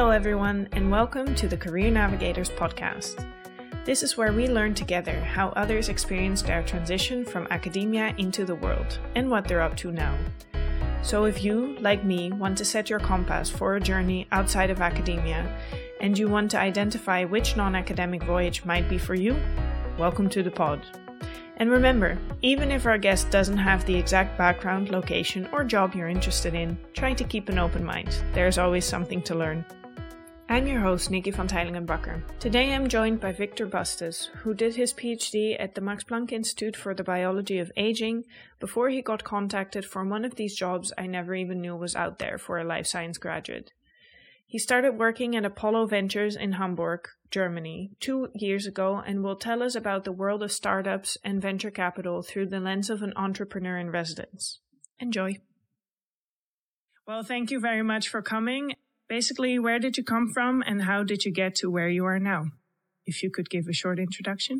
Hello, everyone, and welcome to the Career Navigators podcast. This is where we learn together how others experienced their transition from academia into the world and what they're up to now. So, if you, like me, want to set your compass for a journey outside of academia and you want to identify which non academic voyage might be for you, welcome to the pod. And remember, even if our guest doesn't have the exact background, location, or job you're interested in, try to keep an open mind. There's always something to learn. I'm your host, Nikki van Teylingen-Bakker. Today I'm joined by Victor Bustos, who did his PhD at the Max Planck Institute for the Biology of Aging before he got contacted for one of these jobs I never even knew was out there for a life science graduate. He started working at Apollo Ventures in Hamburg, Germany, two years ago and will tell us about the world of startups and venture capital through the lens of an entrepreneur in residence. Enjoy. Well, thank you very much for coming basically, where did you come from and how did you get to where you are now? If you could give a short introduction.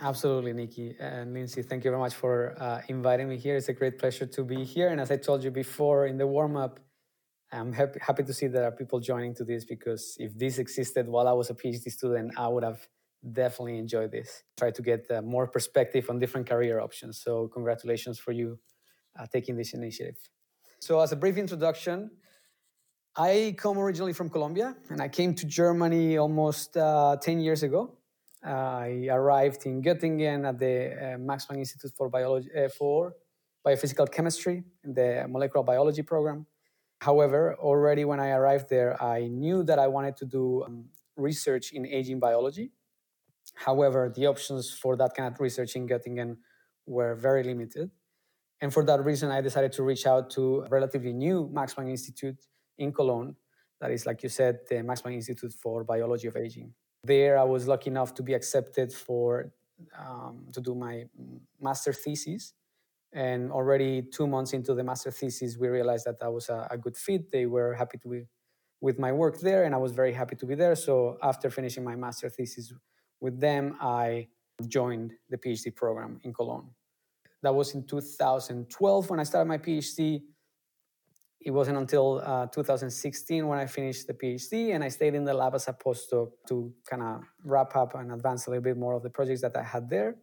Absolutely, Nikki and Lindsay. Thank you very much for uh, inviting me here. It's a great pleasure to be here. And as I told you before in the warm up, I'm happy, happy to see that there are people joining to this because if this existed while I was a PhD student, I would have definitely enjoyed this. Try to get uh, more perspective on different career options. So, congratulations for you uh, taking this initiative. So, as a brief introduction, I come originally from Colombia, and I came to Germany almost uh, 10 years ago. Uh, I arrived in Göttingen at the uh, Max Planck Institute for, Biology, uh, for Biophysical Chemistry in the molecular biology program. However, already when I arrived there, I knew that I wanted to do um, research in aging biology. However, the options for that kind of research in Göttingen were very limited. And for that reason, I decided to reach out to a relatively new Max Planck Institute in Cologne. That is, like you said, the Max Planck Institute for Biology of Aging. There, I was lucky enough to be accepted for um, to do my master thesis. And already two months into the master thesis, we realized that that was a, a good fit. They were happy to be with my work there, and I was very happy to be there. So after finishing my master thesis with them, I joined the PhD program in Cologne. That was in 2012 when I started my PhD it wasn't until uh, 2016 when I finished the PhD and I stayed in the lab as a postdoc to kind of wrap up and advance a little bit more of the projects that I had there.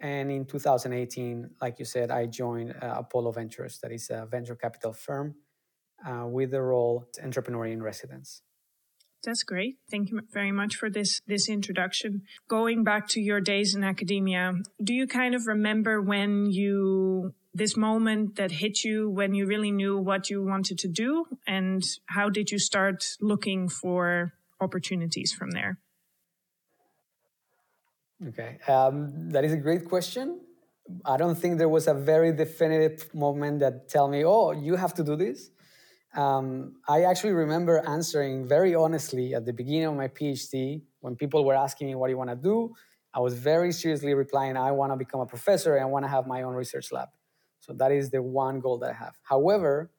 And in 2018, like you said, I joined uh, Apollo Ventures, that is a venture capital firm uh, with the role entrepreneur in residence. That's great. Thank you very much for this this introduction. Going back to your days in academia, do you kind of remember when you this moment that hit you when you really knew what you wanted to do? And how did you start looking for opportunities from there? Okay um, that is a great question. I don't think there was a very definitive moment that tell me oh you have to do this. Um, i actually remember answering very honestly at the beginning of my phd when people were asking me what do you want to do i was very seriously replying i want to become a professor and i want to have my own research lab so that is the one goal that I have. However,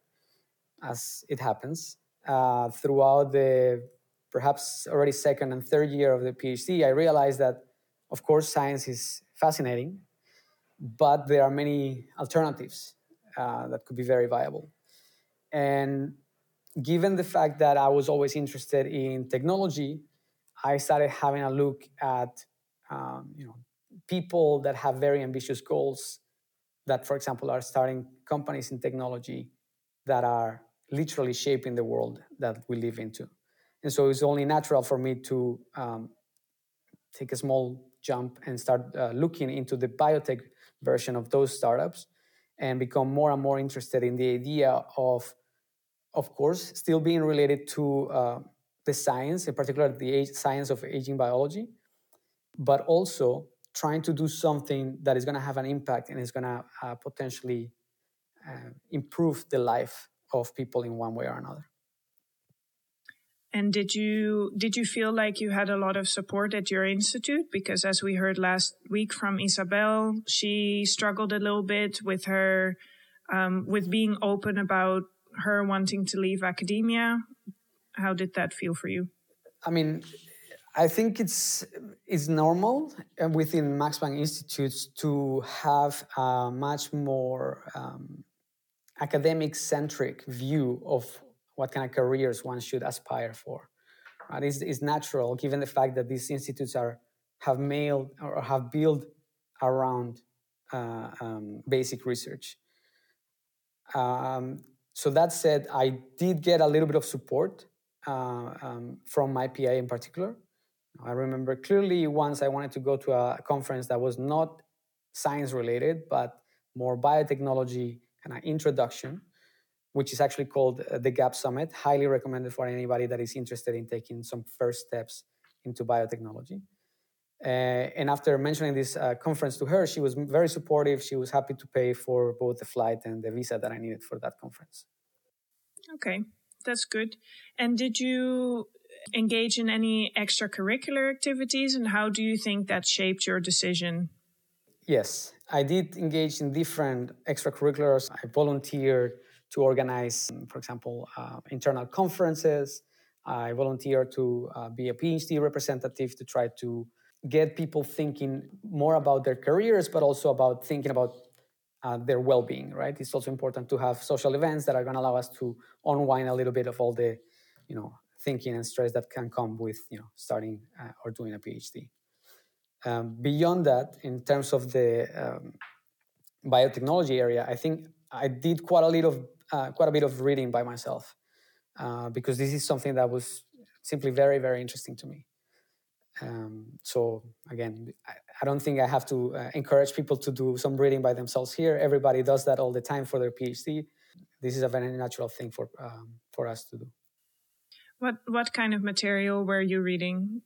as it happens, uh, throughout the perhaps already second and third year of the PhD, I realized that, of course, science is fascinating, but there are many alternatives uh, that could be very viable. And given the fact that I was always interested in technology, I started having a look at um, you know people that have very ambitious goals that, for example, are starting companies in technology that are literally shaping the world that we live into. And so it's only natural for me to um, take a small jump and start uh, looking into the biotech version of those startups and become more and more interested in the idea of, of course, still being related to uh, the science, in particular the age, science of aging biology, but also trying to do something that is going to have an impact and is going to uh, potentially uh, improve the life of people in one way or another. And did you did you feel like you had a lot of support at your institute? Because as we heard last week from Isabel, she struggled a little bit with her um, with being open about her wanting to leave academia. How did that feel for you? I mean, I think it's it's normal uh, within Max Planck institutes to have a much more um, academic centric view of what kind of careers one should aspire for. Right? It's, it's natural given the fact that these institutes are have mailed or have built around uh, um, basic research. Um, so that said, I did get a little bit of support uh, um, from my PI in particular. I remember clearly once I wanted to go to a conference that was not science related, but more biotechnology kind of introduction, which is actually called uh, the GAP Summit. Highly recommended for anybody that is interested in taking some first steps into biotechnology. Uh, and after mentioning this uh, conference to her, she was very supportive. She was happy to pay for both the flight and the visa that I needed for that conference. Okay, that's good. And did you engage in any extracurricular activities, and how do you think that shaped your decision? Yes, I did engage in different extracurriculars. I volunteered to organize, for example, uh, internal conferences. I volunteered to uh, be a PhD representative to try to get people thinking more about their careers, but also about thinking about uh, their well-being. Right? It's also important to have social events that are going to allow us to unwind a little bit of all the, you know, thinking and stress that can come with, you know, starting uh, or doing a PhD. Um, beyond that, in terms of the um, biotechnology area, I think I did quite a little, uh, quite a bit of reading by myself uh, because this is something that was simply very, very interesting to me. Um, so again, I, I, don't think I have to uh, encourage people to do some reading by themselves here. Everybody does that all the time for their PhD. This is a very natural thing for um, for us to do. What what kind of material were you reading?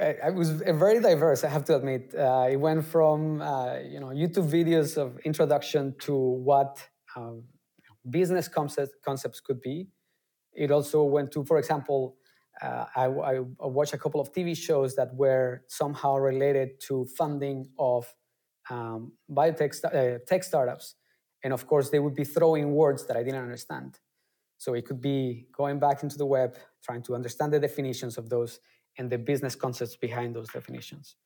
It was very diverse. I have to admit. Uh, it went from uh, you know YouTube videos of introduction to what um, business concept, concepts could be. It also went to, for example, uh, I, I, watched a couple of TV shows that were somehow related to funding of um, biotech uh, tech startups, and of course they would be throwing words that I didn't understand. So it could be going back into the web, trying to understand the definitions of those and the business concepts behind those definitions.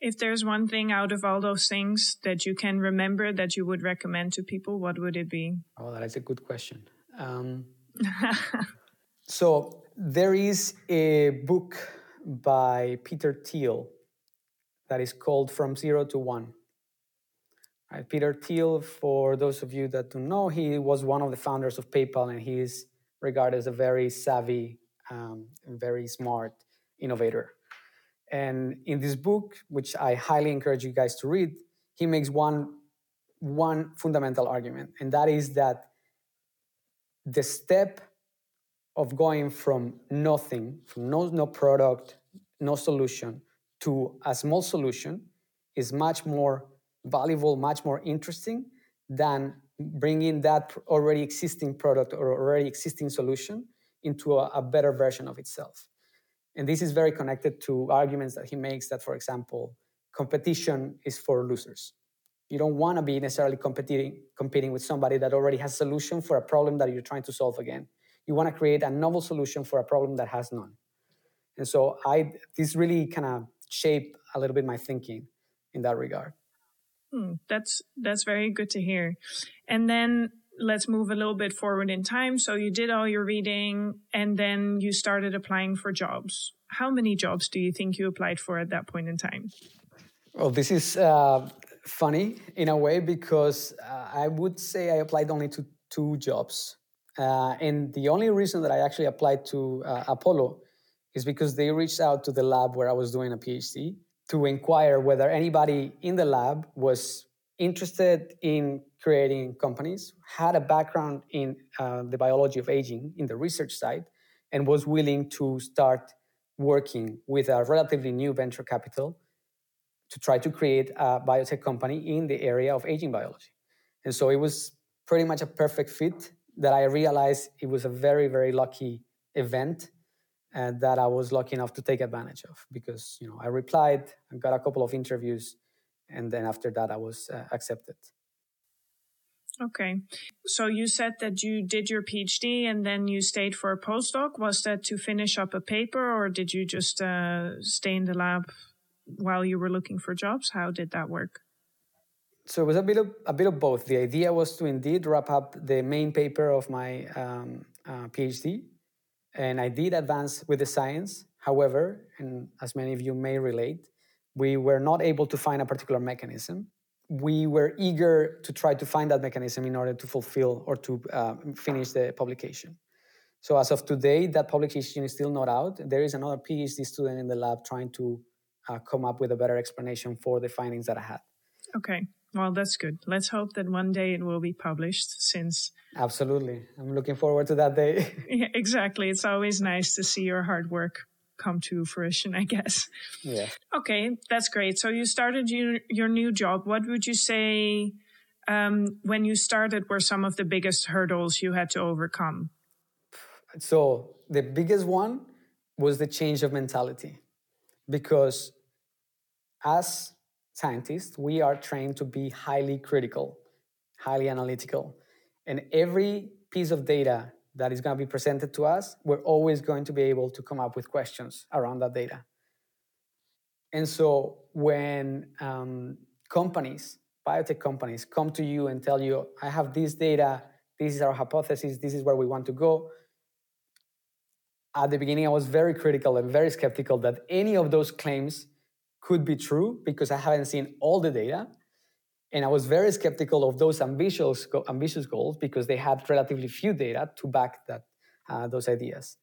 If there's one thing out of all those things that you can remember that you would recommend to people, what would it be? Oh, that is a good question. Um, so there is a book by Peter Thiel that is called From Zero to One. Peter Thiel, for those of you that don't know, he was one of the founders of PayPal and he is regarded as a very savvy, um, very smart innovator. And in this book, which I highly encourage you guys to read, he makes one, one fundamental argument, and that is that the step of going from nothing, from no, no product, no solution, to a small solution is much more valuable, much more interesting than bringing that already existing product or already existing solution into a, a better version of itself. And this is very connected to arguments that he makes that, for example, competition is for losers. You don't want to be necessarily competing, competing with somebody that already has a solution for a problem that you're trying to solve again. You want to create a novel solution for a problem that has none. And so I this really kind of shaped a little bit my thinking in that regard. Hmm, that's that's very good to hear. And then let's move a little bit forward in time. So you did all your reading and then you started applying for jobs. How many jobs do you think you applied for at that point in time? Well, this is uh, funny in a way because uh, I would say I applied only to two jobs. Uh, and the only reason that I actually applied to uh, Apollo is because they reached out to the lab where I was doing a PhD to inquire whether anybody in the lab was interested in creating companies, had a background in uh, the biology of aging in the research side, and was willing to start working with a relatively new venture capital to try to create a biotech company in the area of aging biology. And so it was pretty much a perfect fit that I realized it was a very, very lucky event and that I was lucky enough to take advantage of because you know I replied and got a couple of interviews and then after that I was uh, accepted. Okay. So you said that you did your PhD and then you stayed for a postdoc. Was that to finish up a paper or did you just uh, stay in the lab while you were looking for jobs? How did that work? So it was a bit of a bit of both. The idea was to indeed wrap up the main paper of my um, uh, PhD, and I did advance with the science. However, and as many of you may relate, we were not able to find a particular mechanism. We were eager to try to find that mechanism in order to fulfill or to uh, finish the publication. So as of today, that publication is still not out. There is another PhD student in the lab trying to uh, come up with a better explanation for the findings that I had. Okay. Well, that's good. Let's hope that one day it will be published since. Absolutely. I'm looking forward to that day. yeah, exactly. It's always nice to see your hard work come to fruition, I guess. Yeah. Okay, that's great. So you started your, your new job. What would you say um, when you started were some of the biggest hurdles you had to overcome? So the biggest one was the change of mentality because as scientists, we are trained to be highly critical, highly analytical. And every piece of data that is going to be presented to us, we're always going to be able to come up with questions around that data. And so when um, companies, biotech companies, come to you and tell you, I have this data, this is our hypothesis, this is where we want to go. At the beginning, I was very critical and very skeptical that any of those claims could be true because I haven't seen all the data. And I was very skeptical of those ambitious, ambitious goals because they had relatively few data to back that, uh, those ideas.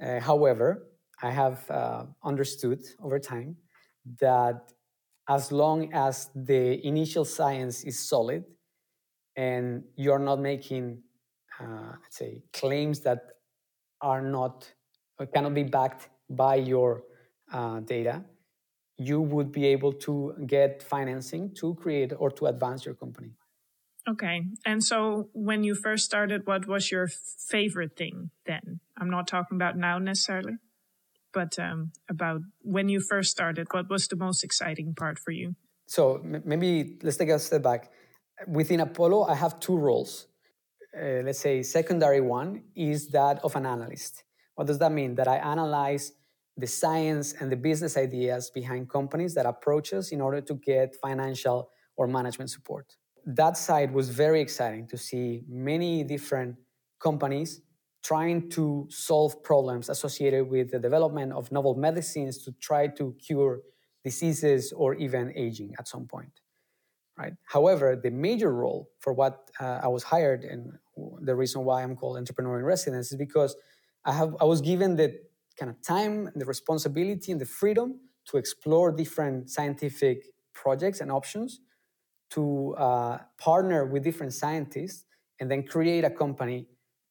Uh, however, I have uh, understood over time that as long as the initial science is solid and you're not making, uh, let's say, claims that are not cannot be backed by your uh, data, you would be able to get financing to create or to advance your company. Okay. And so when you first started, what was your favorite thing then? I'm not talking about now necessarily, but um, about when you first started, what was the most exciting part for you? So maybe let's take a step back. Within Apollo, I have two roles. Uh, let's say secondary one is that of an analyst. What does that mean? That I analyze the science and the business ideas behind companies that approach us in order to get financial or management support. That side was very exciting to see many different companies trying to solve problems associated with the development of novel medicines to try to cure diseases or even aging at some point right however the major role for what uh, i was hired and the reason why i'm called entrepreneur in residence is because i have i was given the kind of time, and the responsibility, and the freedom to explore different scientific projects and options, to uh, partner with different scientists, and then create a company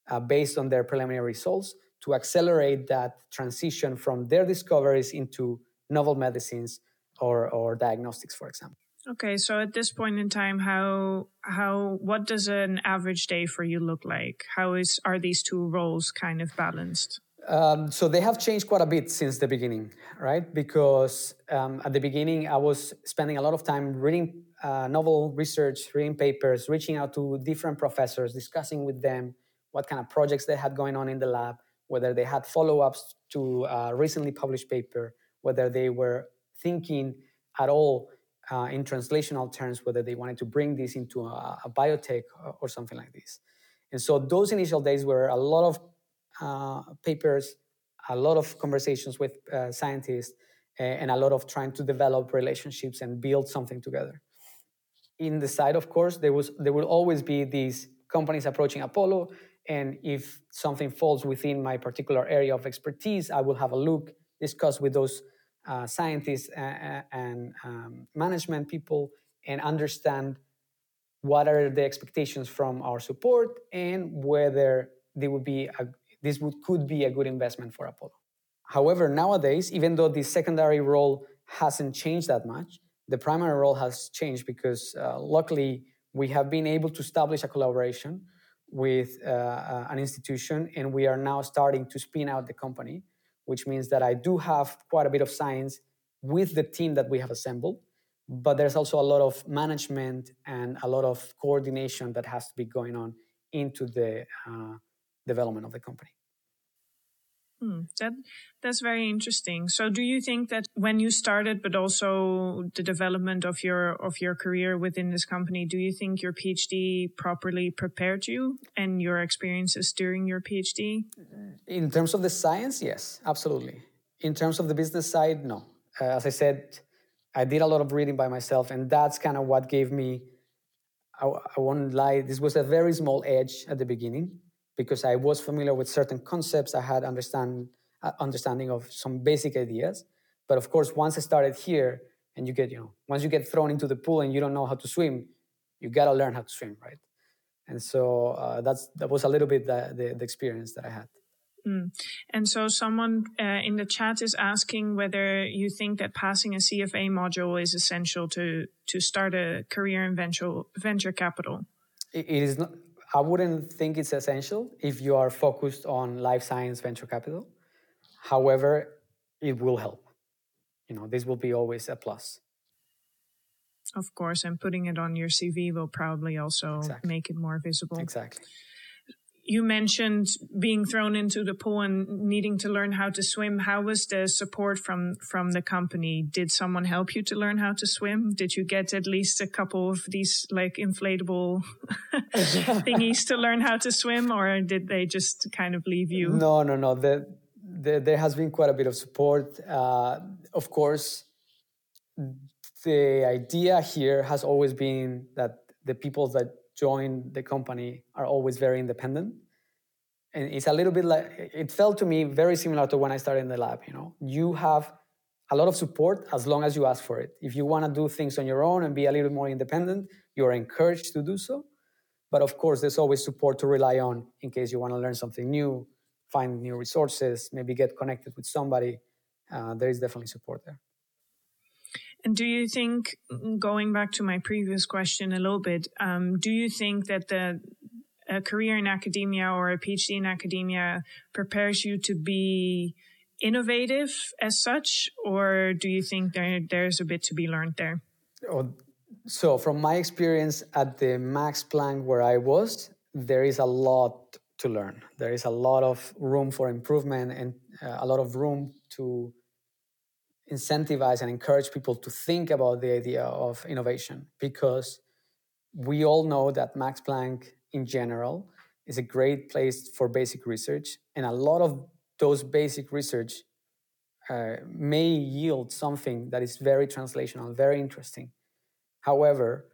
uh, based on their preliminary results to accelerate that transition from their discoveries into novel medicines or, or diagnostics, for example. Okay, so at this point in time, how how what does an average day for you look like? How is are these two roles kind of balanced? Um, so they have changed quite a bit since the beginning, right? Because um, at the beginning, I was spending a lot of time reading uh, novel research, reading papers, reaching out to different professors, discussing with them what kind of projects they had going on in the lab, whether they had follow-ups to a recently published paper, whether they were thinking at all uh, in translational terms, whether they wanted to bring this into a, a biotech or, or something like this. And so those initial days were a lot of papers, a lot of conversations with uh, scientists, and a lot of trying to develop relationships and build something together. In the side, of course, there was there will always be these companies approaching Apollo, and if something falls within my particular area of expertise, I will have a look, discuss with those uh, scientists and, and um, management people, and understand what are the expectations from our support and whether they would be a, this would, could be a good investment for Apollo. However, nowadays, even though the secondary role hasn't changed that much, the primary role has changed because uh, luckily we have been able to establish a collaboration with uh, uh, an institution and we are now starting to spin out the company, which means that I do have quite a bit of science with the team that we have assembled, but there's also a lot of management and a lot of coordination that has to be going on into the uh, development of the company. Hmm, that that's very interesting. So, do you think that when you started, but also the development of your of your career within this company, do you think your PhD properly prepared you and your experiences during your PhD? In terms of the science, yes, absolutely. In terms of the business side, no. Uh, as I said, I did a lot of reading by myself, and that's kind of what gave me. I, I won't lie. This was a very small edge at the beginning because I was familiar with certain concepts. I had understand uh, understanding of some basic ideas. But of course, once I started here, and you get you know once you get thrown into the pool and you don't know how to swim, you gotta learn how to swim, right? And so uh, that's that was a little bit the, the, the experience that I had. Mm. And so, someone uh, in the chat is asking whether you think that passing a CFA module is essential to to start a career in venture venture capital. it is not. I wouldn't think it's essential if you are focused on life science venture capital. However, it will help. You know, this will be always a plus. Of course, and putting it on your CV will probably also exactly. make it more visible. Exactly you mentioned being thrown into the pool and needing to learn how to swim. How was the support from from the company? Did someone help you to learn how to swim? Did you get at least a couple of these like inflatable thingies to learn how to swim, or did they just kind of leave you? No, no, no. The, the, there has been quite a bit of support. Uh, of course, the idea here has always been that the people that join the company are always very independent. And it's a little bit like it felt to me very similar to when i started in the lab you know? You have a lot of support as long as you ask for it. If you want to do things on your own and be a little more independent you're encouraged to do so. But of course there's always support to rely on in case you want to learn something new find new resources maybe get connected with somebody. Uh, there is definitely support there and do you think, going back to my previous question a little bit, um, do you think that the a career in academia or a PhD in academia prepares you to be innovative as such, or do you think there, there's a bit to be learned there? Oh, so, from my experience at the Max Planck where I was, there is a lot to learn. There is a lot of room for improvement and uh, a lot of room to incentivize and encourage people to think about the idea of innovation because we all know that Max Planck in general is a great place for basic research and a lot of those basic research uh, may yield something that is very translational very interesting. However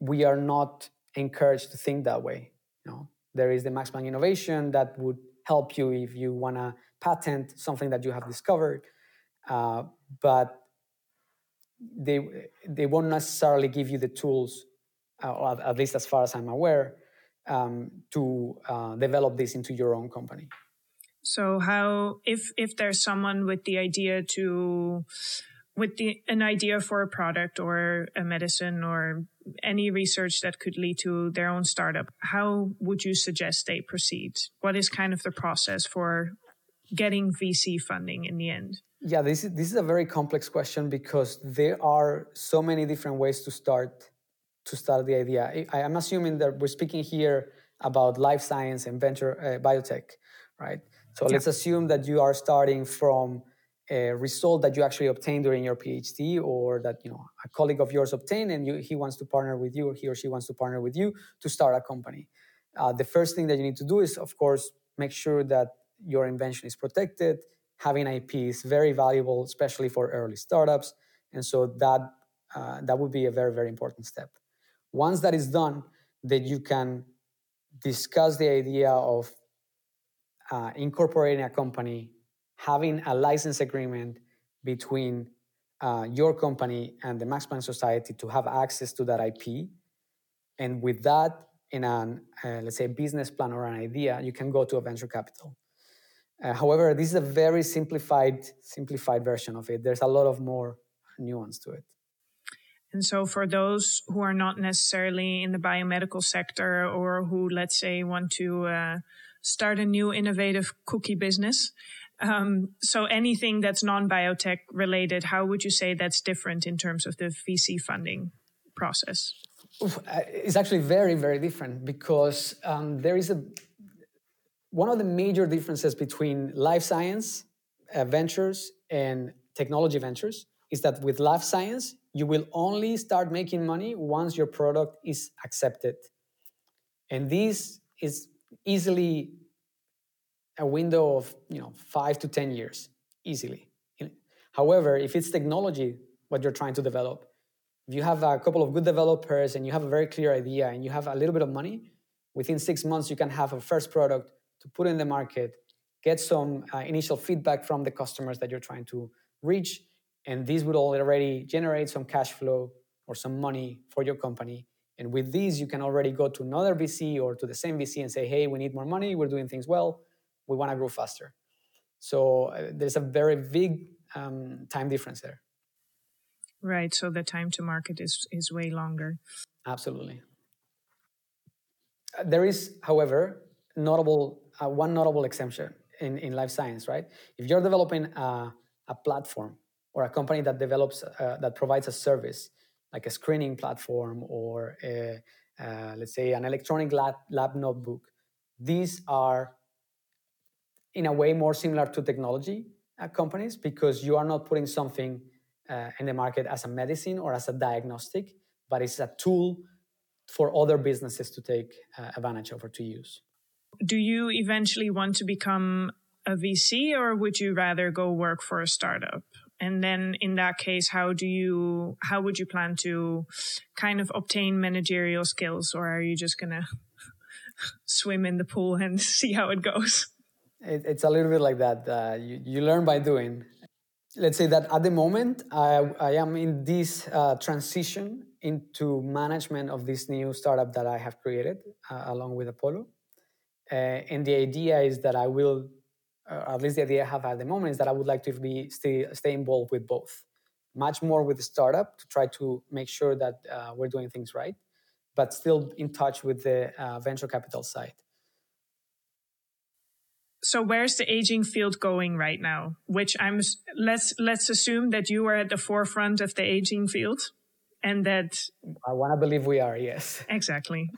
we are not encouraged to think that way you know? There is the max planck innovation that would help you if you want to patent something that you have discovered uh, but they they won't necessarily give you the tools, uh, at least as far as I'm aware, um, to uh, develop this into your own company. So how if if there's someone with the idea to with the an idea for a product or a medicine or any research that could lead to their own startup, how would you suggest they proceed? What is kind of the process for getting VC funding in the end? Yeah, this is, this is a very complex question because there are so many different ways to start to start the idea. I, am assuming that we're speaking here about life science and venture uh, biotech, right? So yeah. let's assume that you are starting from a result that you actually obtained during your PhD, or that you know a colleague of yours obtained, and you, he wants to partner with you, or he or she wants to partner with you to start a company. Uh, the first thing that you need to do is, of course, make sure that your invention is protected having IP is very valuable, especially for early startups. And so that uh, that would be a very very important step. Once that is done, then you can discuss the idea of uh, incorporating a company, having a license agreement between uh, your company and the Max Planck Society to have access to that IP. And with that, in an uh, let's say business plan or an idea, you can go to a venture capital. Uh, however, this is a very simplified, simplified version of it. There's a lot of more nuance to it. And so, for those who are not necessarily in the biomedical sector or who, let's say, want to uh, start a new innovative cookie business, um, so anything that's non biotech related, how would you say that's different in terms of the VC funding process? Uh, it's actually very, very different because um, there is a one of the major differences between life science uh, ventures and technology ventures is that with life science, you will only start making money once your product is accepted. And this is easily a window of you know five to ten years, easily. However, if it's technology, what you're trying to develop, if you have a couple of good developers and you have a very clear idea and you have a little bit of money, within six months you can have a first product to put in the market, get some uh, initial feedback from the customers that you're trying to reach, and this would already generate some cash flow or some money for your company. And with these, you can already go to another VC or to the same VC and say, hey, we need more money, we're doing things well, we want to grow faster. So uh, there's a very big um, time difference there. Right. So the time to market is, is way longer. Absolutely. There is, however, notable uh, one notable exemption in, in life science, right? If you're developing a, a platform or a company that develops uh, that provides a service like a screening platform or a, uh, let's say an electronic lab, lab notebook, these are in a way more similar to technology uh, companies because you are not putting something uh, in the market as a medicine or as a diagnostic, but it's a tool for other businesses to take uh, advantage of or to use. Do you eventually want to become a VC or would you rather go work for a startup? And then in that case, how do you, how would you plan to kind of obtain managerial skills or are you just going to swim in the pool and see how it goes? It, it's a little bit like that. Uh, you, you learn by doing let's say that at the moment I, I am in this uh, transition into management of this new startup that I have created uh, along with Apollo. Uh, and the idea is that I will, uh, at least the idea I have at the moment is that I would like to be stay, stay involved with both, much more with the startup to try to make sure that uh, we're doing things right, but still in touch with the venture capital side. So where's the aging field going right now? Which i'm let's let's assume that you are at the forefront of the aging field and that i want to believe we are yes. Exactly.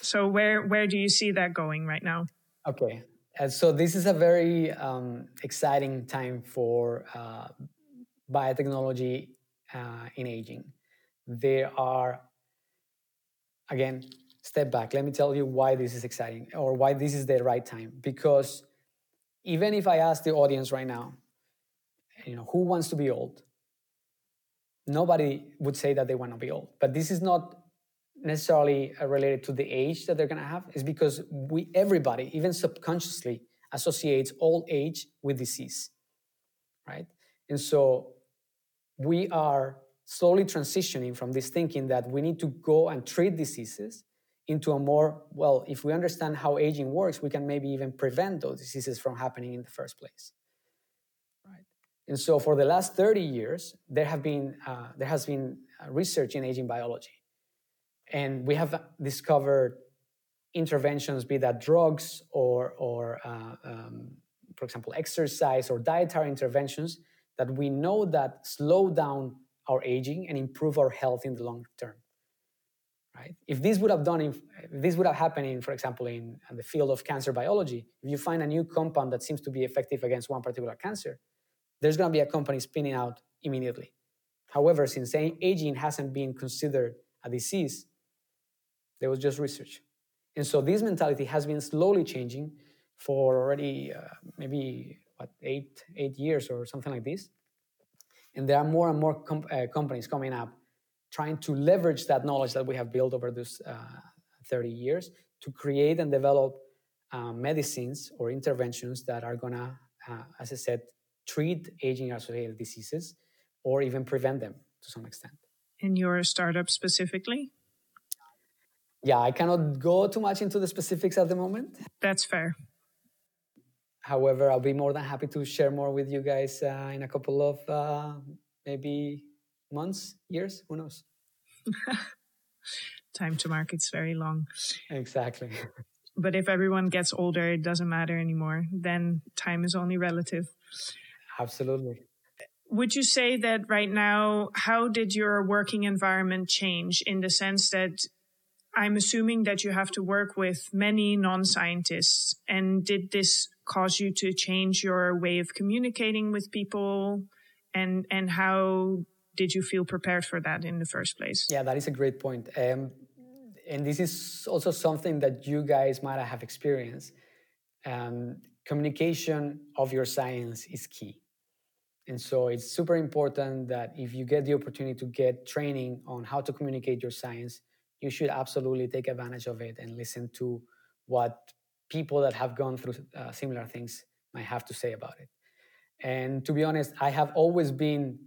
So where where do you see that going right now? Okay. And so this is a very um, exciting time for uh, biotechnology uh, in aging. There are again step back. Let me tell you why this is exciting or why this is the right time. Because even if I ask the audience right now, you know, who wants to be old? Nobody would say that they want to be old. But this is not necessarily uh, related to the age that they're going to have. It's because we, everybody, even subconsciously, associates old age with disease, right? And so we are slowly transitioning from this thinking that we need to go and treat diseases into a more well if we understand how aging works we can maybe even prevent those diseases from happening in the first place and so for the last 30 years there have been uh, there has been uh, research in aging biology and we have discovered interventions be that drugs or or uh, um, for example exercise or dietary interventions that we know that slow down our aging and improve our health in the long term right? If this would have done, if this would have happened in, for example, in, in the field of cancer biology, if you find a new compound that seems to be effective against one particular cancer, there's going to be a company spinning out immediately. However, since aging hasn't been considered a disease, there was just research. And so this mentality has been slowly changing for already uh, maybe what eight eight years or something like this. And there are more and more com- uh, companies coming up trying to leverage that knowledge that we have built over those uh, 30 years to create and develop uh, medicines or interventions that are going to, uh, as I said, treat aging associated diseases or even prevent them to some extent. In your startup specifically? Yeah, I cannot go too much into the specifics at the moment. That's fair. However, I'll be more than happy to share more with you guys uh, in a couple of uh, maybe months, years, who knows? Time to market's very long. Exactly. But if everyone gets older, it doesn't matter anymore. Then time is only relative. Absolutely. Would you say that right now, how did your working environment change in the sense that I'm assuming that you have to work with many non scientists. And did this cause you to change your way of communicating with people? And, and how did you feel prepared for that in the first place? Yeah, that is a great point. Um, and this is also something that you guys might have experienced. Um, communication of your science is key. And so it's super important that if you get the opportunity to get training on how to communicate your science, you should absolutely take advantage of it and listen to what people that have gone through uh, similar things might have to say about it. And to be honest, I have always been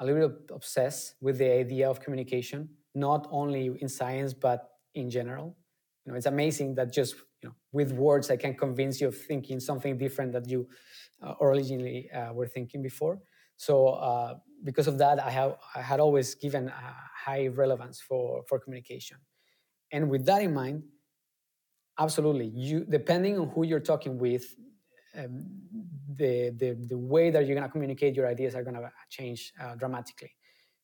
a little bit obsessed with the idea of communication, not only in science, but in general. You know, it's amazing that just with words, I can convince you of thinking something different that you uh, originally uh, were thinking before. So uh, because of that, I have I had always given high relevance for for communication, and with that in mind, absolutely, you depending on who you're talking with, um, the, the the way that you're going to communicate your ideas are going to change uh, dramatically.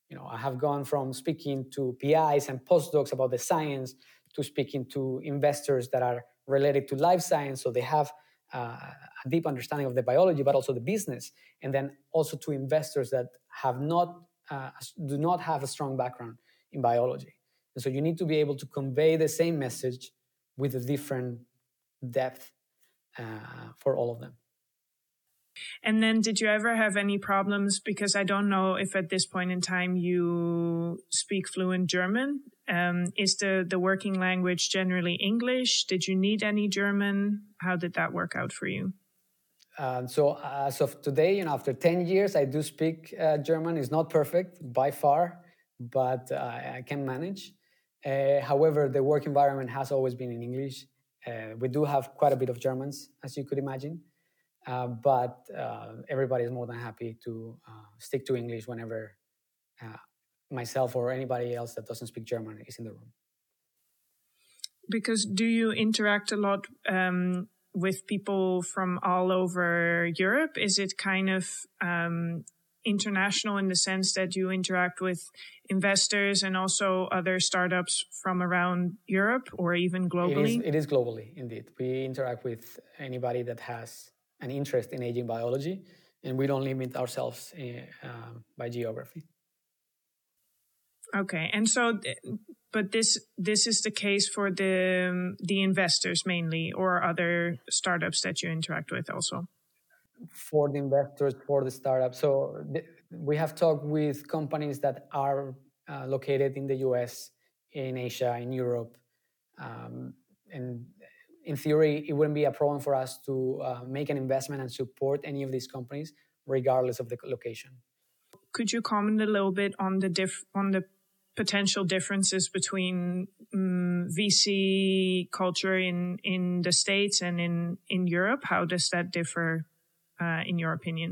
You know, I have gone from speaking to PIs and postdocs about the science to speaking to investors that are related to life science, so they have uh, a deep understanding of the biology, but also the business, and then also to investors that have not uh, do not have a strong background in biology. And so you need to be able to convey the same message with a different depth uh, for all of them. And then, did you ever have any problems? Because I don't know if at this point in time you speak fluent German. Um, is the, the working language generally English? Did you need any German? How did that work out for you? Um, so as of today, you know, after 10 years, I do speak uh, German. It's not perfect by far, but uh, I can manage. Uh, however, the work environment has always been in English. Uh, we do have quite a bit of Germans, as you could imagine. Uh, but uh, everybody is more than happy to uh, stick to English whenever myself or anybody else that doesn't speak German is in the room. Because do you interact a lot um, with people from all over Europe? Is it kind of um, international in the sense that you interact with investors and also other startups from around Europe or even globally? It is, it is globally, indeed. We interact with anybody that has an interest in aging biology, and we don't limit ourselves uh, by geography. Okay, and so, but this this is the case for the the investors mainly, or other startups that you interact with also. For the investors, for the startups, so the, we have talked with companies that are uh, located in the U.S., in Asia, in Europe, um, and in theory, it wouldn't be a problem for us to uh, make an investment and support any of these companies, regardless of the location. Could you comment a little bit on the diff- on the potential differences between um, mm, VC culture in in the states and in in Europe? How does that differ, uh, in your opinion?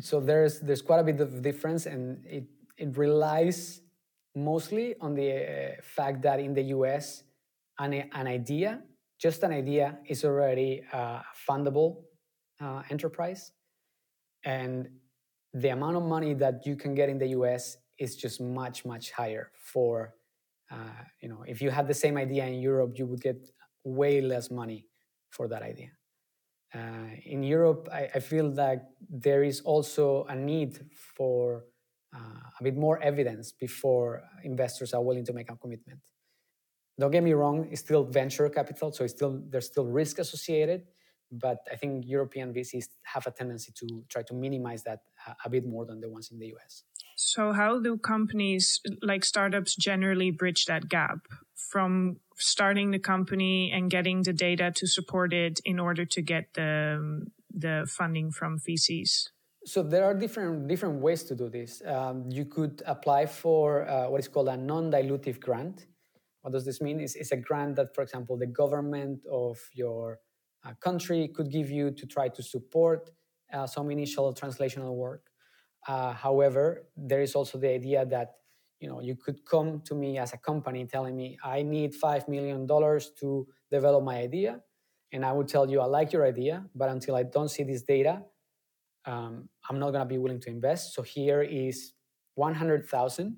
So there's there's quite a bit of difference, and it it relies mostly on the uh, fact that in the U.S an, an idea, just an idea, is already a fundable uh, enterprise. And the amount of money that you can get in the US is just much, much higher for, uh, you know, if you had the same idea in Europe, you would get way less money for that idea. Uh, in Europe, I, I, feel that there is also a need for uh, a bit more evidence before investors are willing to make a commitment. Don't get me wrong, it's still venture capital, so it's still there's still risk associated. But I think European VCs have a tendency to try to minimize that a bit more than the ones in the US. So, how do companies like startups generally bridge that gap from starting the company and getting the data to support it in order to get the the funding from VCs? So there are different different ways to do this. Um, you could apply for uh, what is called a non-dilutive grant, what does this mean? It's, it's a grant that, for example, the government of your uh, country could give you to try to support uh, some initial translational work. Uh, however, there is also the idea that you know you could come to me as a company telling me I need five million dollars to develop my idea, and I would tell you I like your idea, but until I don't see this data, um, I'm not going to be willing to invest. So here is one hundred thousand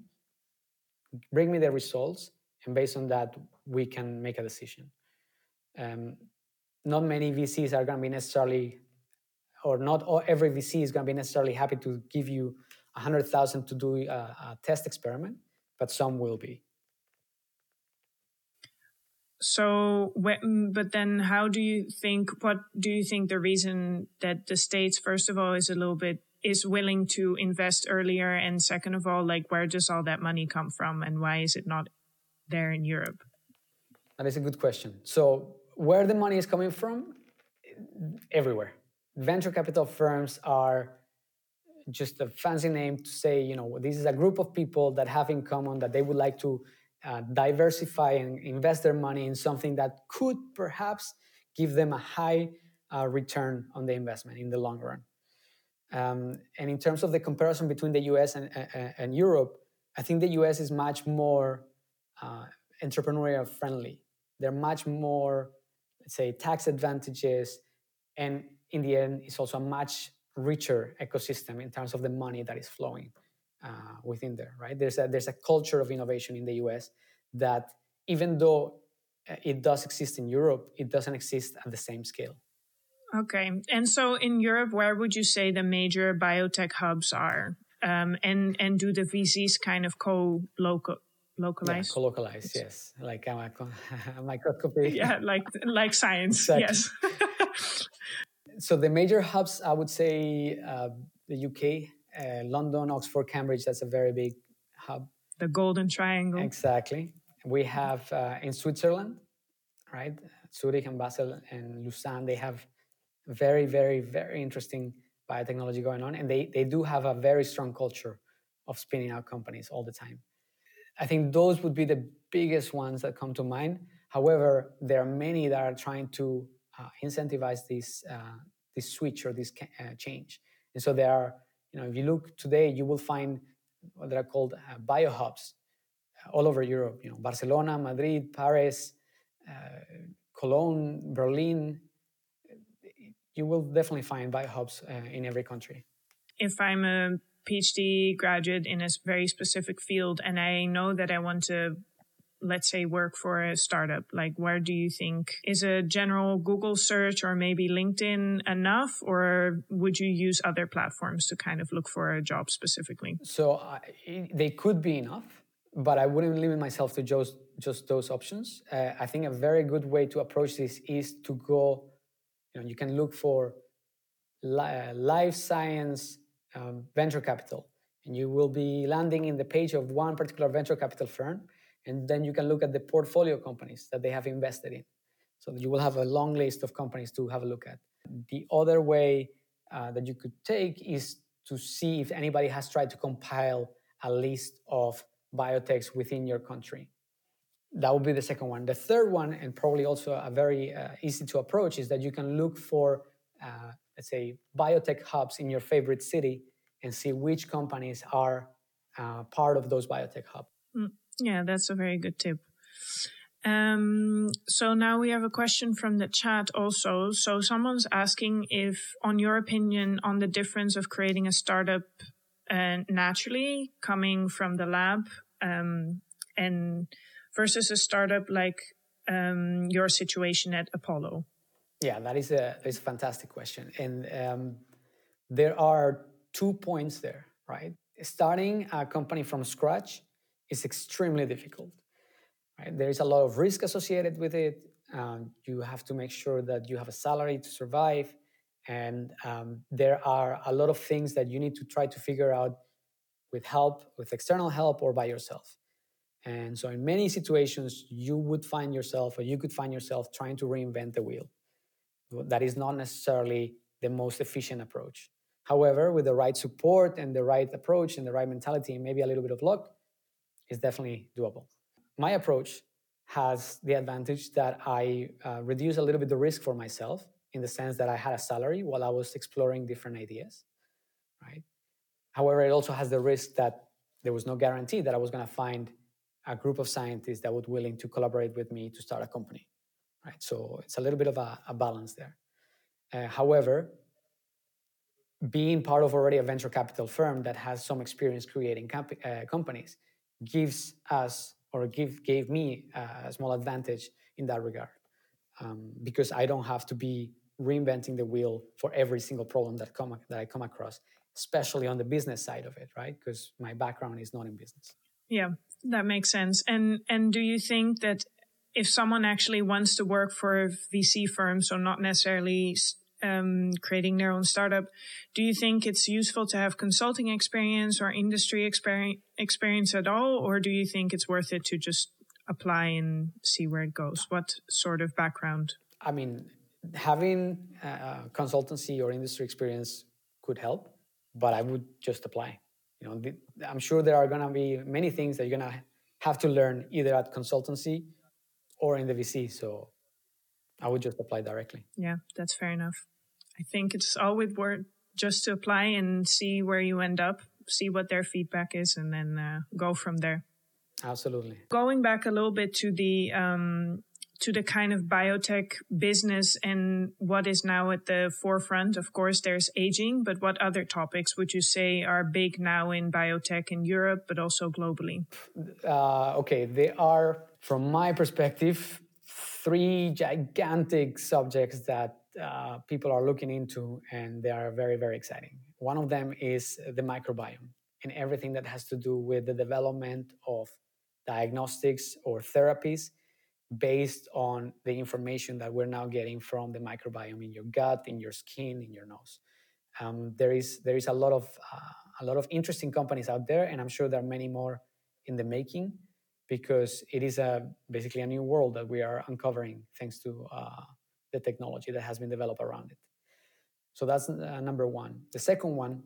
bring me the results, and based on that, we can make a decision. Um, not many VCs are going to be necessarily, or not all, every VC is going to be necessarily happy to give you a hundred thousand to do a, a test experiment, but some will be. So, mm, but then how do you think, what do you think the reason that the States, first of all, is a little bit, is willing to invest earlier? And second of all, like, where does all that money come from? And why is it not there in Europe? That is a good question. So, where the money is coming from? Everywhere. Venture capital firms are just a fancy name to say, you know, this is a group of people that have in common that they would like to uh, diversify and invest their money in something that could perhaps give them a high uh, return on the investment in the long run. Um, and in terms of the comparison between the US and, and, and Europe, I think the US is much more uh, entrepreneurial friendly. They're much more, let's say, tax advantages. And in the end, it's also a much richer ecosystem in terms of the money that is flowing uh, within there, right? There's a, there's a culture of innovation in the US that even though uh, it does exist in Europe, it doesn't exist at the same scale. Okay. And so in Europe, where would you say the major biotech hubs are? Um, and, and do the VCs kind of co local localize? Yeah, co-localize, yes. Like a, a microscopy. Yeah, like like science. Yes. so the major hubs, I would say, uh, the UK, uh, London, Oxford, Cambridge. That's a very big hub. The Golden Triangle. Exactly. We have uh, in Switzerland, right? Zurich and Basel and Lausanne. They have very, very, very interesting biotechnology going on, and they they do have a very strong culture of spinning out companies all the time. I think those would be the biggest ones that come to mind. However, there are many that are trying to uh, incentivize this uh, this switch or this uh, change. And so there are you know, if you look today, you will find what are called uh, biohubs uh, all over Europe. You know, Barcelona, Madrid, Paris, uh, Cologne, Berlin. You will definitely find biohubs uh, in every country. If I'm a PhD graduate in a very specific field and I know that I want to let's say work for a startup. Like where do you think is a general google search or maybe linkedin enough or would you use other platforms to kind of look for a job specifically? So they could be enough but i wouldn't limit myself to just just those options. Uh, i think a very good way to approach this is to go you know you can look for li- uh, life science um, venture capital and you will be landing in the page of one particular venture capital firm and then you can look at the portfolio companies that they have invested in. So you will have a long list of companies to have a look at. The other way uh, that you could take is to see if anybody has tried to compile a list of biotechs within your country. That would be the second one. The third one, and probably also a very uh, easy to approach, is that you can look for, uh, let's say, biotech hubs in your favorite city and see which companies are uh, part of those biotech hubs. Mm. Yeah, that's a very good tip. Um, so now we have a question from the chat also. So someone's asking if, on your opinion, on the difference of creating a startup uh, naturally coming from the lab um, and versus a startup like um, your situation at Apollo. Yeah, that is a is a fantastic question, and um, there are two points there, right? Starting a company from scratch is extremely difficult. Right? There is a lot of risk associated with it. Um, you have to make sure that you have a salary to survive. And um, there are a lot of things that you need to try to figure out with help, with external help, or by yourself. And so, in many situations, you would find yourself, or you could find yourself trying to reinvent the wheel. That is not necessarily the most efficient approach. However, with the right support and the right approach and the right mentality, and maybe a little bit of luck, is definitely doable. My approach has the advantage that I uh, reduce a little bit the risk for myself in the sense that I had a salary while I was exploring different ideas, right? However, it also has the risk that there was no guarantee that I was going to find a group of scientists that would willing to collaborate with me to start a company, right? So it's a little bit of a, a balance there. Uh, however, being part of already a venture capital firm that has some experience creating comp- uh, companies gives us or give gave me a small advantage in that regard um, because I don't have to be reinventing the wheel for every single problem that come that I come across, especially on the business side of it, right? Because my background is not in business. Yeah, that makes sense. And and do you think that if someone actually wants to work for a VC firm, so not necessarily um, creating their own startup, do you think it's useful to have consulting experience or industry experience at all, or do you think it's worth it to just apply and see where it goes? What sort of background? I mean, having uh, consultancy or industry experience could help, but I would just apply. You know, I'm sure there are going to be many things that you're going to have to learn either at consultancy or in the VC. So I would just apply directly. Yeah, that's fair enough. I think it's always worth just to apply and see where you end up, see what their feedback is, and then uh, go from there. Absolutely. Going back a little bit to the um, to the kind of biotech business and what is now at the forefront. Of course, there's aging, but what other topics would you say are big now in biotech in Europe, but also globally? Uh, okay, there are, from my perspective, three gigantic subjects that uh, people are looking into, and they are very, very exciting. One of them is the microbiome and everything that has to do with the development of diagnostics or therapies based on the information that we're now getting from the microbiome in your gut, in your skin, in your nose. Um, there is there is a lot of uh, a lot of interesting companies out there, and I'm sure there are many more in the making because it is a basically a new world that we are uncovering thanks to uh, the technology that has been developed around it. So that's uh, number one. The second one,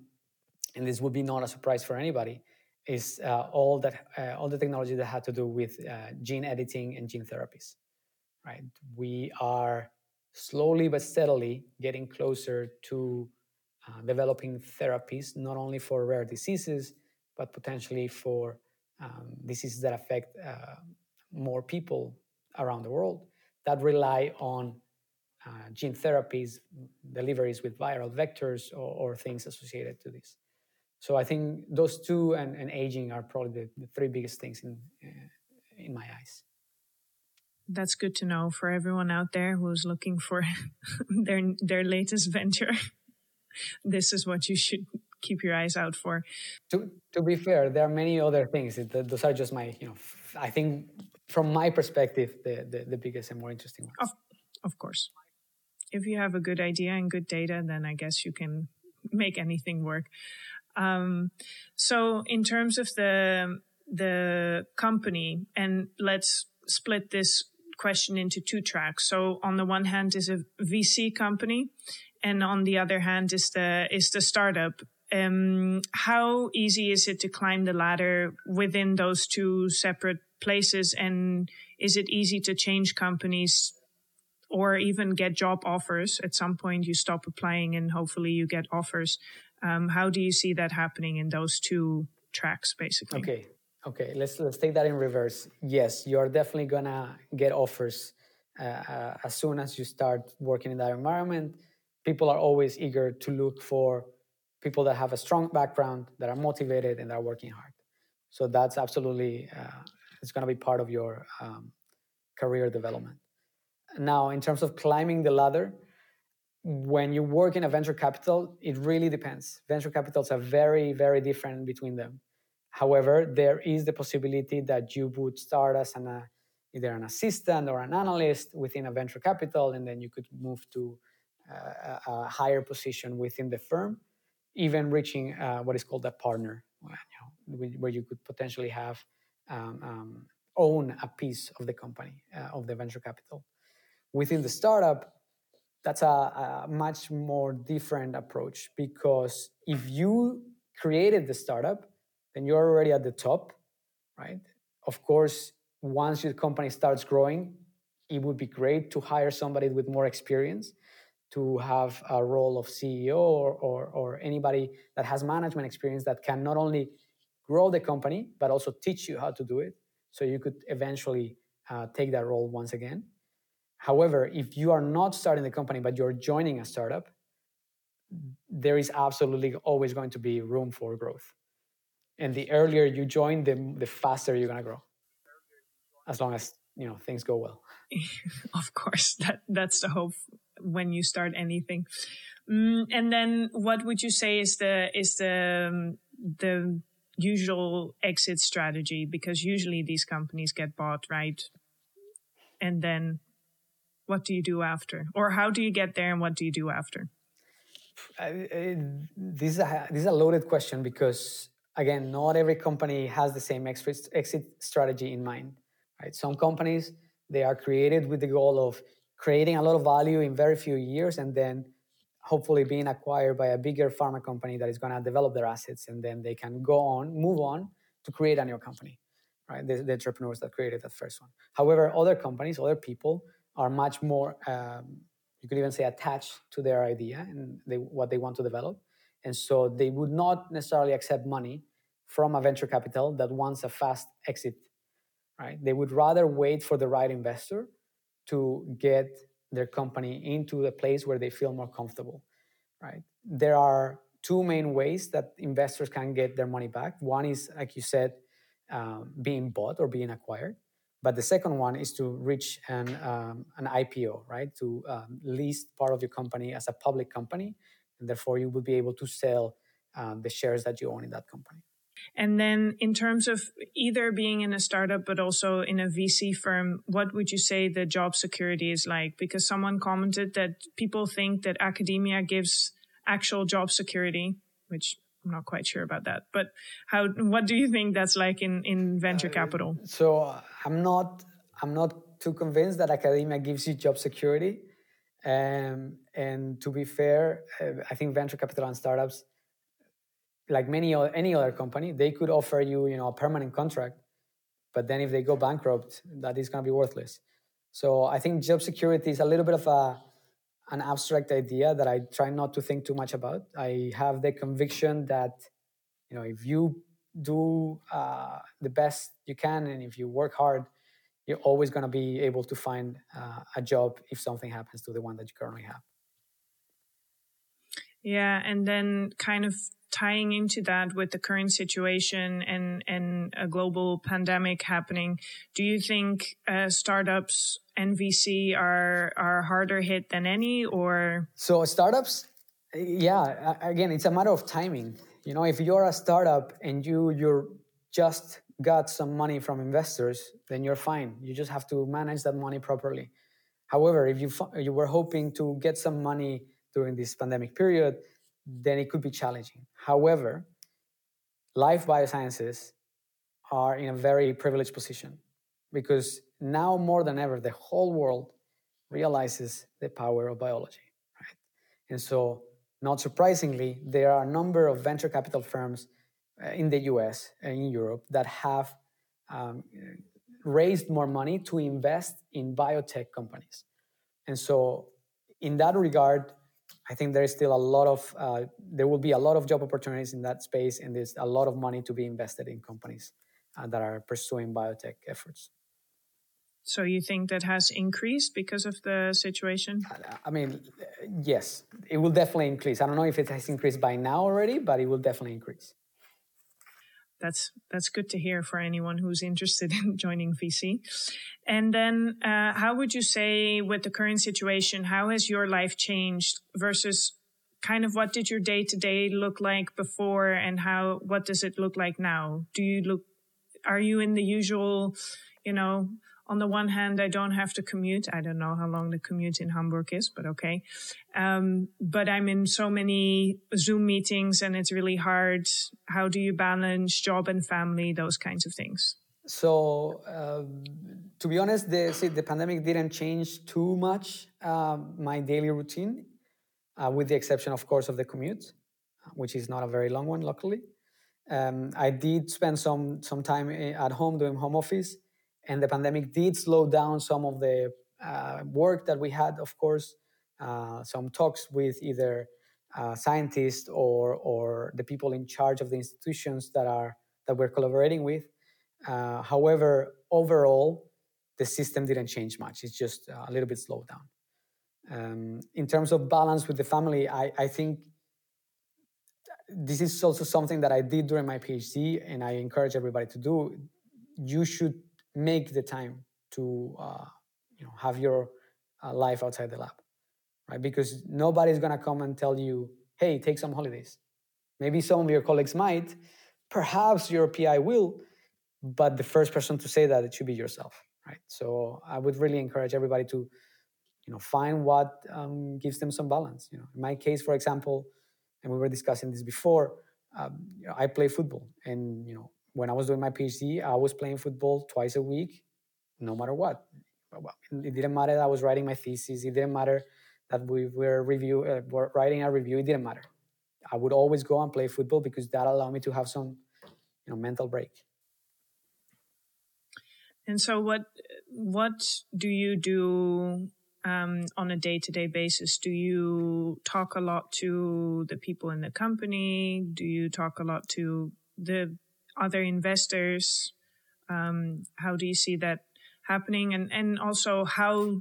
and this would be not a surprise for anybody, is uh, all that uh, all the technology that had to do with uh, gene editing and gene therapies right? We are slowly but steadily getting closer to uh, developing therapies not only for rare diseases but potentially for um, diseases that affect uh, more people around the world that rely on uh, gene therapies deliveries with viral vectors or, or things associated to this so I think those two and, and aging are probably the, the three biggest things in uh, in my eyes. That's good to know for everyone out there who's looking for their their latest venture. this is what you should keep your eyes out for. To to be fair, there are many other things. Those are just my you know. I think from my perspective, the the, the biggest and more interesting ones. Of, of course, if you have a good idea and good data, then I guess you can make anything work. Um, so in terms of the the company, and let's split this question into two tracks. So on the one hand is a VC company, and on the other hand is the is the startup. Um, how easy is it to climb the ladder within those two separate places, and is it easy to change companies? Or even get job offers. At some point, you stop applying and hopefully you get offers. Um, how do you see that happening in those two tracks, basically? Okay, okay. Let's let's take that in reverse. Yes, you are definitely gonna get offers uh, uh, as soon as you start working in that environment. People are always eager to look for people that have a strong background, that are motivated, and that are working hard. So that's absolutely uh, it's gonna be part of your um, career development. Now, in terms of climbing the ladder, when you work in a venture capital, it really depends. Venture capitals are very, very different between them. However, there is the possibility that you would start as an, uh, either an assistant or an analyst within a venture capital, and then you could move to uh, a higher position within the firm, even reaching uh, what is called a partner, where you could potentially have um, um, own a piece of the company uh, of the venture capital. Within the startup, that's a, a, much more different approach because if you created the startup, then you're already at the top, right? Of course, once your company starts growing, it would be great to hire somebody with more experience to have a role of CEO or, or, or anybody that has management experience that can not only grow the company, but also teach you how to do it. So you could eventually uh, take that role once again. However, if you are not starting the company, but you're joining a startup, there is absolutely always going to be room for growth. and the earlier you join, the the faster you're gonna grow. As long as you know things go well. of course, that that's the hope when you start anything. Mm, and then, what would you say is the is the um, the usual exit strategy? Because usually these companies get bought, right? And then, what do you do after, or how do you get there, and what do you do after? this is a this is a loaded question because again, not every company has the same exit exit strategy in mind. Right? Some companies they are created with the goal of creating a lot of value in very few years and then hopefully being acquired by a bigger pharma company that is going to develop their assets and then they can go on move on to create a new company right the, the entrepreneurs that created that first one however other companies other people are much more um, you could even say attached to their idea and they, what they want to develop. And so they would not necessarily accept money from a venture capital that wants a fast exit right? They would rather wait for the right investor to get their company into a place where they feel more comfortable right? There are two main ways that investors can get their money back. One is like you said um, being bought or being acquired but the second one is to reach an, um, an ipo right to um, list part of your company as a public company and therefore you will be able to sell um, the shares that you own in that company and then, in terms of either being in a startup but also in a VC firm, what would you say the job security is like? Because someone commented that people think that academia gives actual job security, which I'm not quite sure about that. But how? What do you think that's like in in venture uh, capital? So I'm not I'm not too convinced that academia gives you job security. Um, and to be fair, uh, I think venture capital and startups like many any other company, they could offer you, you know, a permanent contract, but then if they go bankrupt, that is going to be worthless. So I think job security is a little bit of a an abstract idea that I try not to think too much about. I have the conviction that, you know, if you do uh, the best you can and if you work hard, you're always going to be able to find uh, a job if something happens to the one that you currently have. Yeah, and then kind of tying into that with the current situation and and a global pandemic happening, do you think uh, startups and VC are are harder hit than any, or so startups? Yeah, again, it's a matter of timing. You know, if you're a startup and you you're just got some money from investors, then you're fine. You just have to manage that money properly. However, if you you were hoping to get some money during this pandemic period, then it could be challenging. However, life biosciences are in a very privileged position because now more than ever, the whole world realizes the power of biology. Right? And so, not surprisingly, there are a number of venture capital firms uh, in the US and in Europe that have um, raised more money to invest in biotech companies. And so, in that regard, I think there is still a lot of uh, there will be a lot of job opportunities in that space, and there's a lot of money to be invested in companies uh, that are pursuing biotech efforts. So you think that has increased because of the situation? I mean, yes, it will definitely increase. I don't know if it has increased by now already, but it will definitely increase that's that's good to hear for anyone who's interested in joining VC. And then, uh, how would you say, with the current situation, how has your life changed versus kind of what did your day to day look like before, and how what does it look like now? Do you look? Are you in the usual, you know, on the one hand, I don't have to commute. I don't know how long the commute in Hamburg is, but okay. Um, but I'm in so many Zoom meetings and it's really hard. How do you balance job and family, those kinds of things? So, um, to be honest, the, see, the pandemic didn't change too much uh, my daily routine, uh, with the exception, of course, of the commute, which is not a very long one, luckily. Um, I did spend some some time eh, at home doing home office, and the pandemic did slow down some of the uh, work that we had, of course, uh, some talks with either uh, scientists or, or the people in charge of the institutions that, are, that we're collaborating with. Uh, however, overall, the system didn't change much. It's just a little bit slowed down. Um, in terms of balance with the family, I, I think this is also something that I did during my PhD, and I encourage everybody to do. You should make the time to uh, you know have your uh, life outside the lab, right? Because nobody's gonna come and tell you, "Hey, take some holidays." Maybe some of your colleagues might, perhaps your PI will, but the first person to say that it should be yourself, right? So I would really encourage everybody to, you know, find what um, gives them some balance. You know, in my case, for example, and we were discussing this before. Um, you know, I play football, and you know, when I was doing my PhD, I was playing football twice a week, no matter what. It didn't matter that I was writing my thesis. It didn't matter that we were review uh, were writing a review. It didn't matter. I would always go and play football because that allowed me to have some, you know, mental break. And so, what what do you do um, on a day to day basis? Do you talk a lot to the people in the company? Do you talk a lot to the other investors? Um, how do you see that happening? And and also, how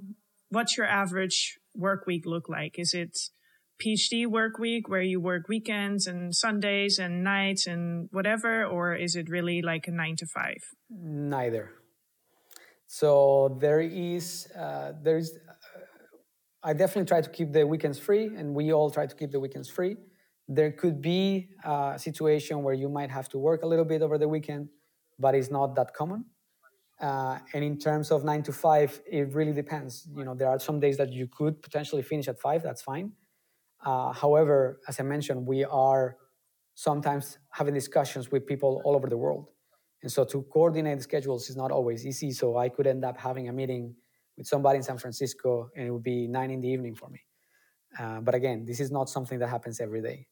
what's your average work week look like? Is it PhD work week where you work weekends and Sundays and nights and whatever, or is it really like a nine to five? Neither. So there is uh, there is. Uh, I definitely try to keep the weekends free, and we all try to keep the weekends free. There could be a situation where you might have to work a little bit over the weekend, but it's not that common. Uh, and in terms of nine to five, it really depends. You know, there are some days that you could potentially finish at five. That's fine uh, however, as I mentioned, we are sometimes having discussions with people all over the world. And so to coordinate schedules is not always easy. So I could end up having a meeting with somebody in San Francisco and it would be nine in the evening for me. Uh, but again, this is not something that happens every day.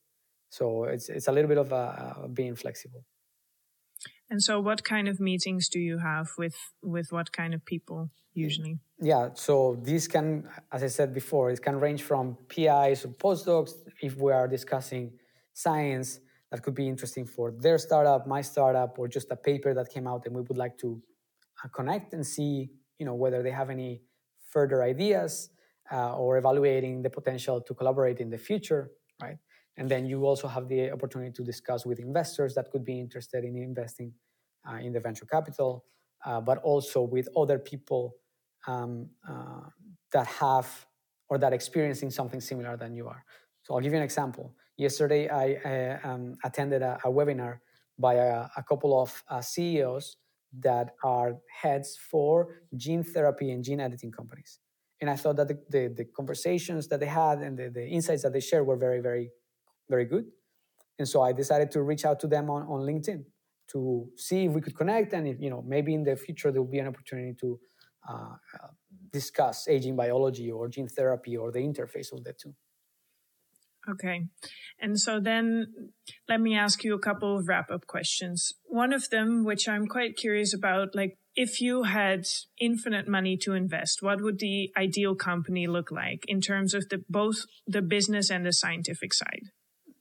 So it's, it's a little bit of a, being flexible. And so what kind of meetings do you have with, with what kind of people usually? yeah, so this can, as I said before, it can range from PIs or postdocs if we are discussing science that could be interesting for their startup, my startup, or just a paper that came out and we would like to uh, connect and see, you know, whether they have any further ideas uh, or evaluating the potential to collaborate in the future? And then you also have the opportunity to discuss with investors that could be interested in investing uh, in the venture capital, uh, but also with other people um, uh, that have or that experiencing something similar than you are. So I'll give you an example. Yesterday, I uh, um, attended a, a, webinar by a, a couple of uh, CEOs that are heads for gene therapy and gene editing companies. And I thought that the, the, the conversations that they had and the, the, insights that they shared were very, very, very good. And so I decided to reach out to them on, on LinkedIn to see if we could connect and if, you know, maybe in the future there will be an opportunity to uh, discuss aging biology or gene therapy or the interface of the two. Okay. And so then let me ask you a couple of wrap up questions. One of them, which I'm quite curious about, like if you had infinite money to invest, what would the ideal company look like in terms of the both the business and the scientific side?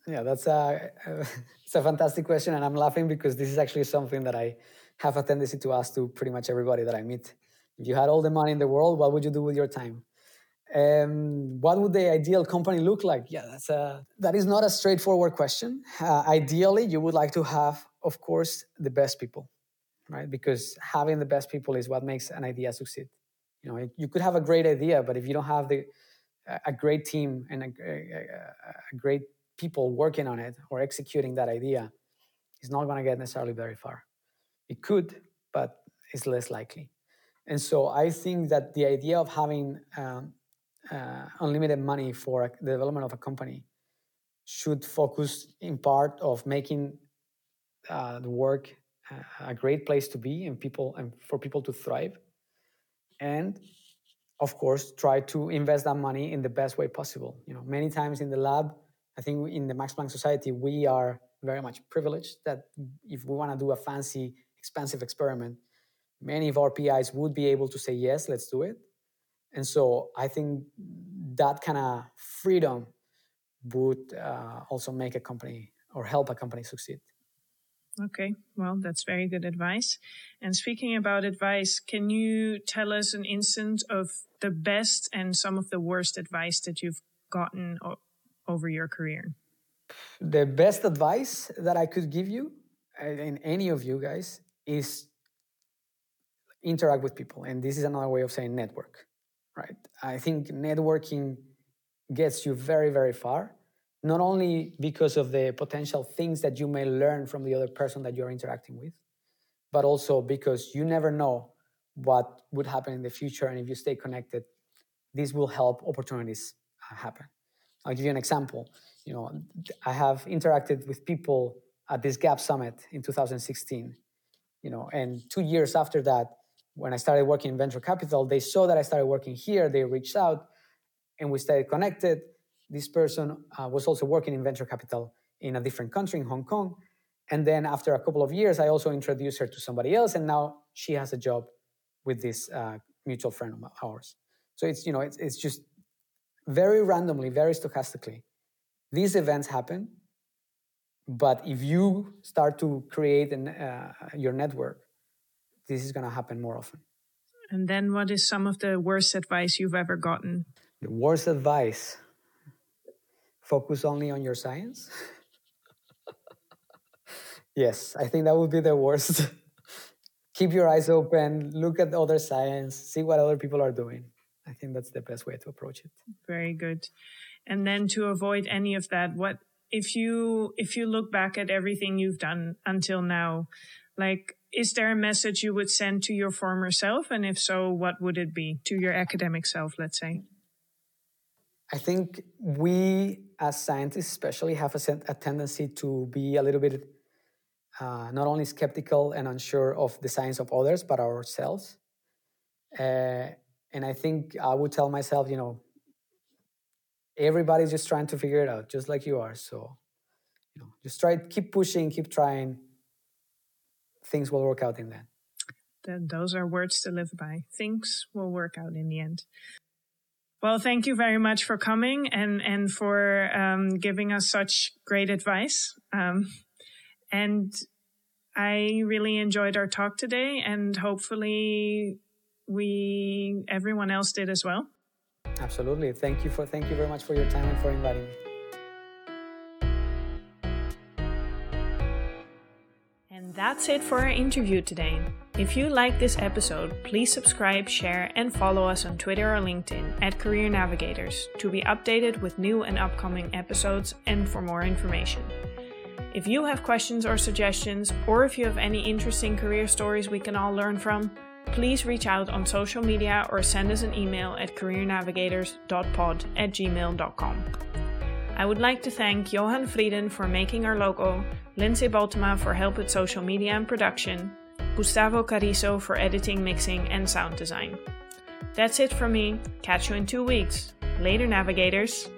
Yeah, that's a it's a fantastic question, and I'm laughing because this is actually something that I have a tendency to ask to pretty much everybody that I meet. If you had all the money in the world, what would you do with your time? Um, what would the ideal company look like? Yeah, that's a, that is not a straightforward question. Uh, ideally, you would like to have, of course, the best people, right? Because having the best people is what makes an idea succeed. You know, you could have a great idea, but if you don't have the a great team and a, a, a great people working on it or executing that idea, is not going to get necessarily very far. It could, but it's less likely. And so I think that the idea of having um, uh, unlimited money for the development of a company should focus in part of making uh, the work uh, a great place to be and people and for people to thrive and of course try to invest that money in the best way possible you know many times in the lab i think in the max planck society we are very much privileged that if we want to do a fancy expensive experiment many of our PIs would be able to say, yes, let's do it. And so I think that kind of freedom would uh, also make a company or help a company succeed. Okay, well, that's very good advice. And speaking about advice, can you tell us an instance of the best and some of the worst advice that you've gotten o- over your career? the best advice that I could give you, and any of you guys, is interact with people. And this is another way of saying network, right? I think networking gets you very, very far, not only because of the potential things that you may learn from the other person that you're interacting with, but also because you never know what would happen in the future. And if you stay connected, this will help opportunities uh, happen. I'll give you an example. You know, I have interacted with people at this Gap Summit in 2016. You know, and two years after that, when I started working in venture capital, they saw that I started working here. They reached out, and we stayed connected. This person uh, was also working in venture capital in a different country, in Hong Kong. And then after a couple of years, I also introduced her to somebody else, and now she has a job with this uh, mutual friend of ours. So it's you know it's it's just very randomly, very stochastically. These events happen, but if you start to create an, uh, your network, this is going to happen more often. And then, what is some of the worst advice you've ever gotten? The worst advice focus only on your science. yes, I think that would be the worst. Keep your eyes open, look at other science, see what other people are doing. I think that's the best way to approach it. Very good. And then to avoid any of that, what if you if you look back at everything you've done until now, like is there a message you would send to your former self? And if so, what would it be to your academic self, let's say? I think we as scientists, especially, have a, a tendency to be a little bit uh, not only skeptical and unsure of the science of others, but ourselves. Uh, and I think I would tell myself, you know, everybody's just trying to figure it out, just like you are. So, you know, just try, keep pushing, keep trying things will work out in the end. Then those are words to live by. Things will work out in the end. Well, thank you very much for coming and and for um, giving us such great advice. Um, and I really enjoyed our talk today, and hopefully, we everyone else did as well. Absolutely. Thank you for thank you very much for your time and for inviting me. And that's it for our interview today. If you like this episode, please subscribe, share, and follow us on Twitter or LinkedIn at Career Navigators to be updated with new and upcoming episodes and for more information. If you have questions or suggestions, or if you have any interesting career stories we can all learn from, please reach out on social media or send us an email at careernavigators.pod at gmail.com. I would like to thank Johan Frieden for making our logo, Lindsay Baltema for help with social media and production, Gustavo Carizo for editing, mixing, and sound design. That's it from me. Catch you in two weeks. Later, navigators.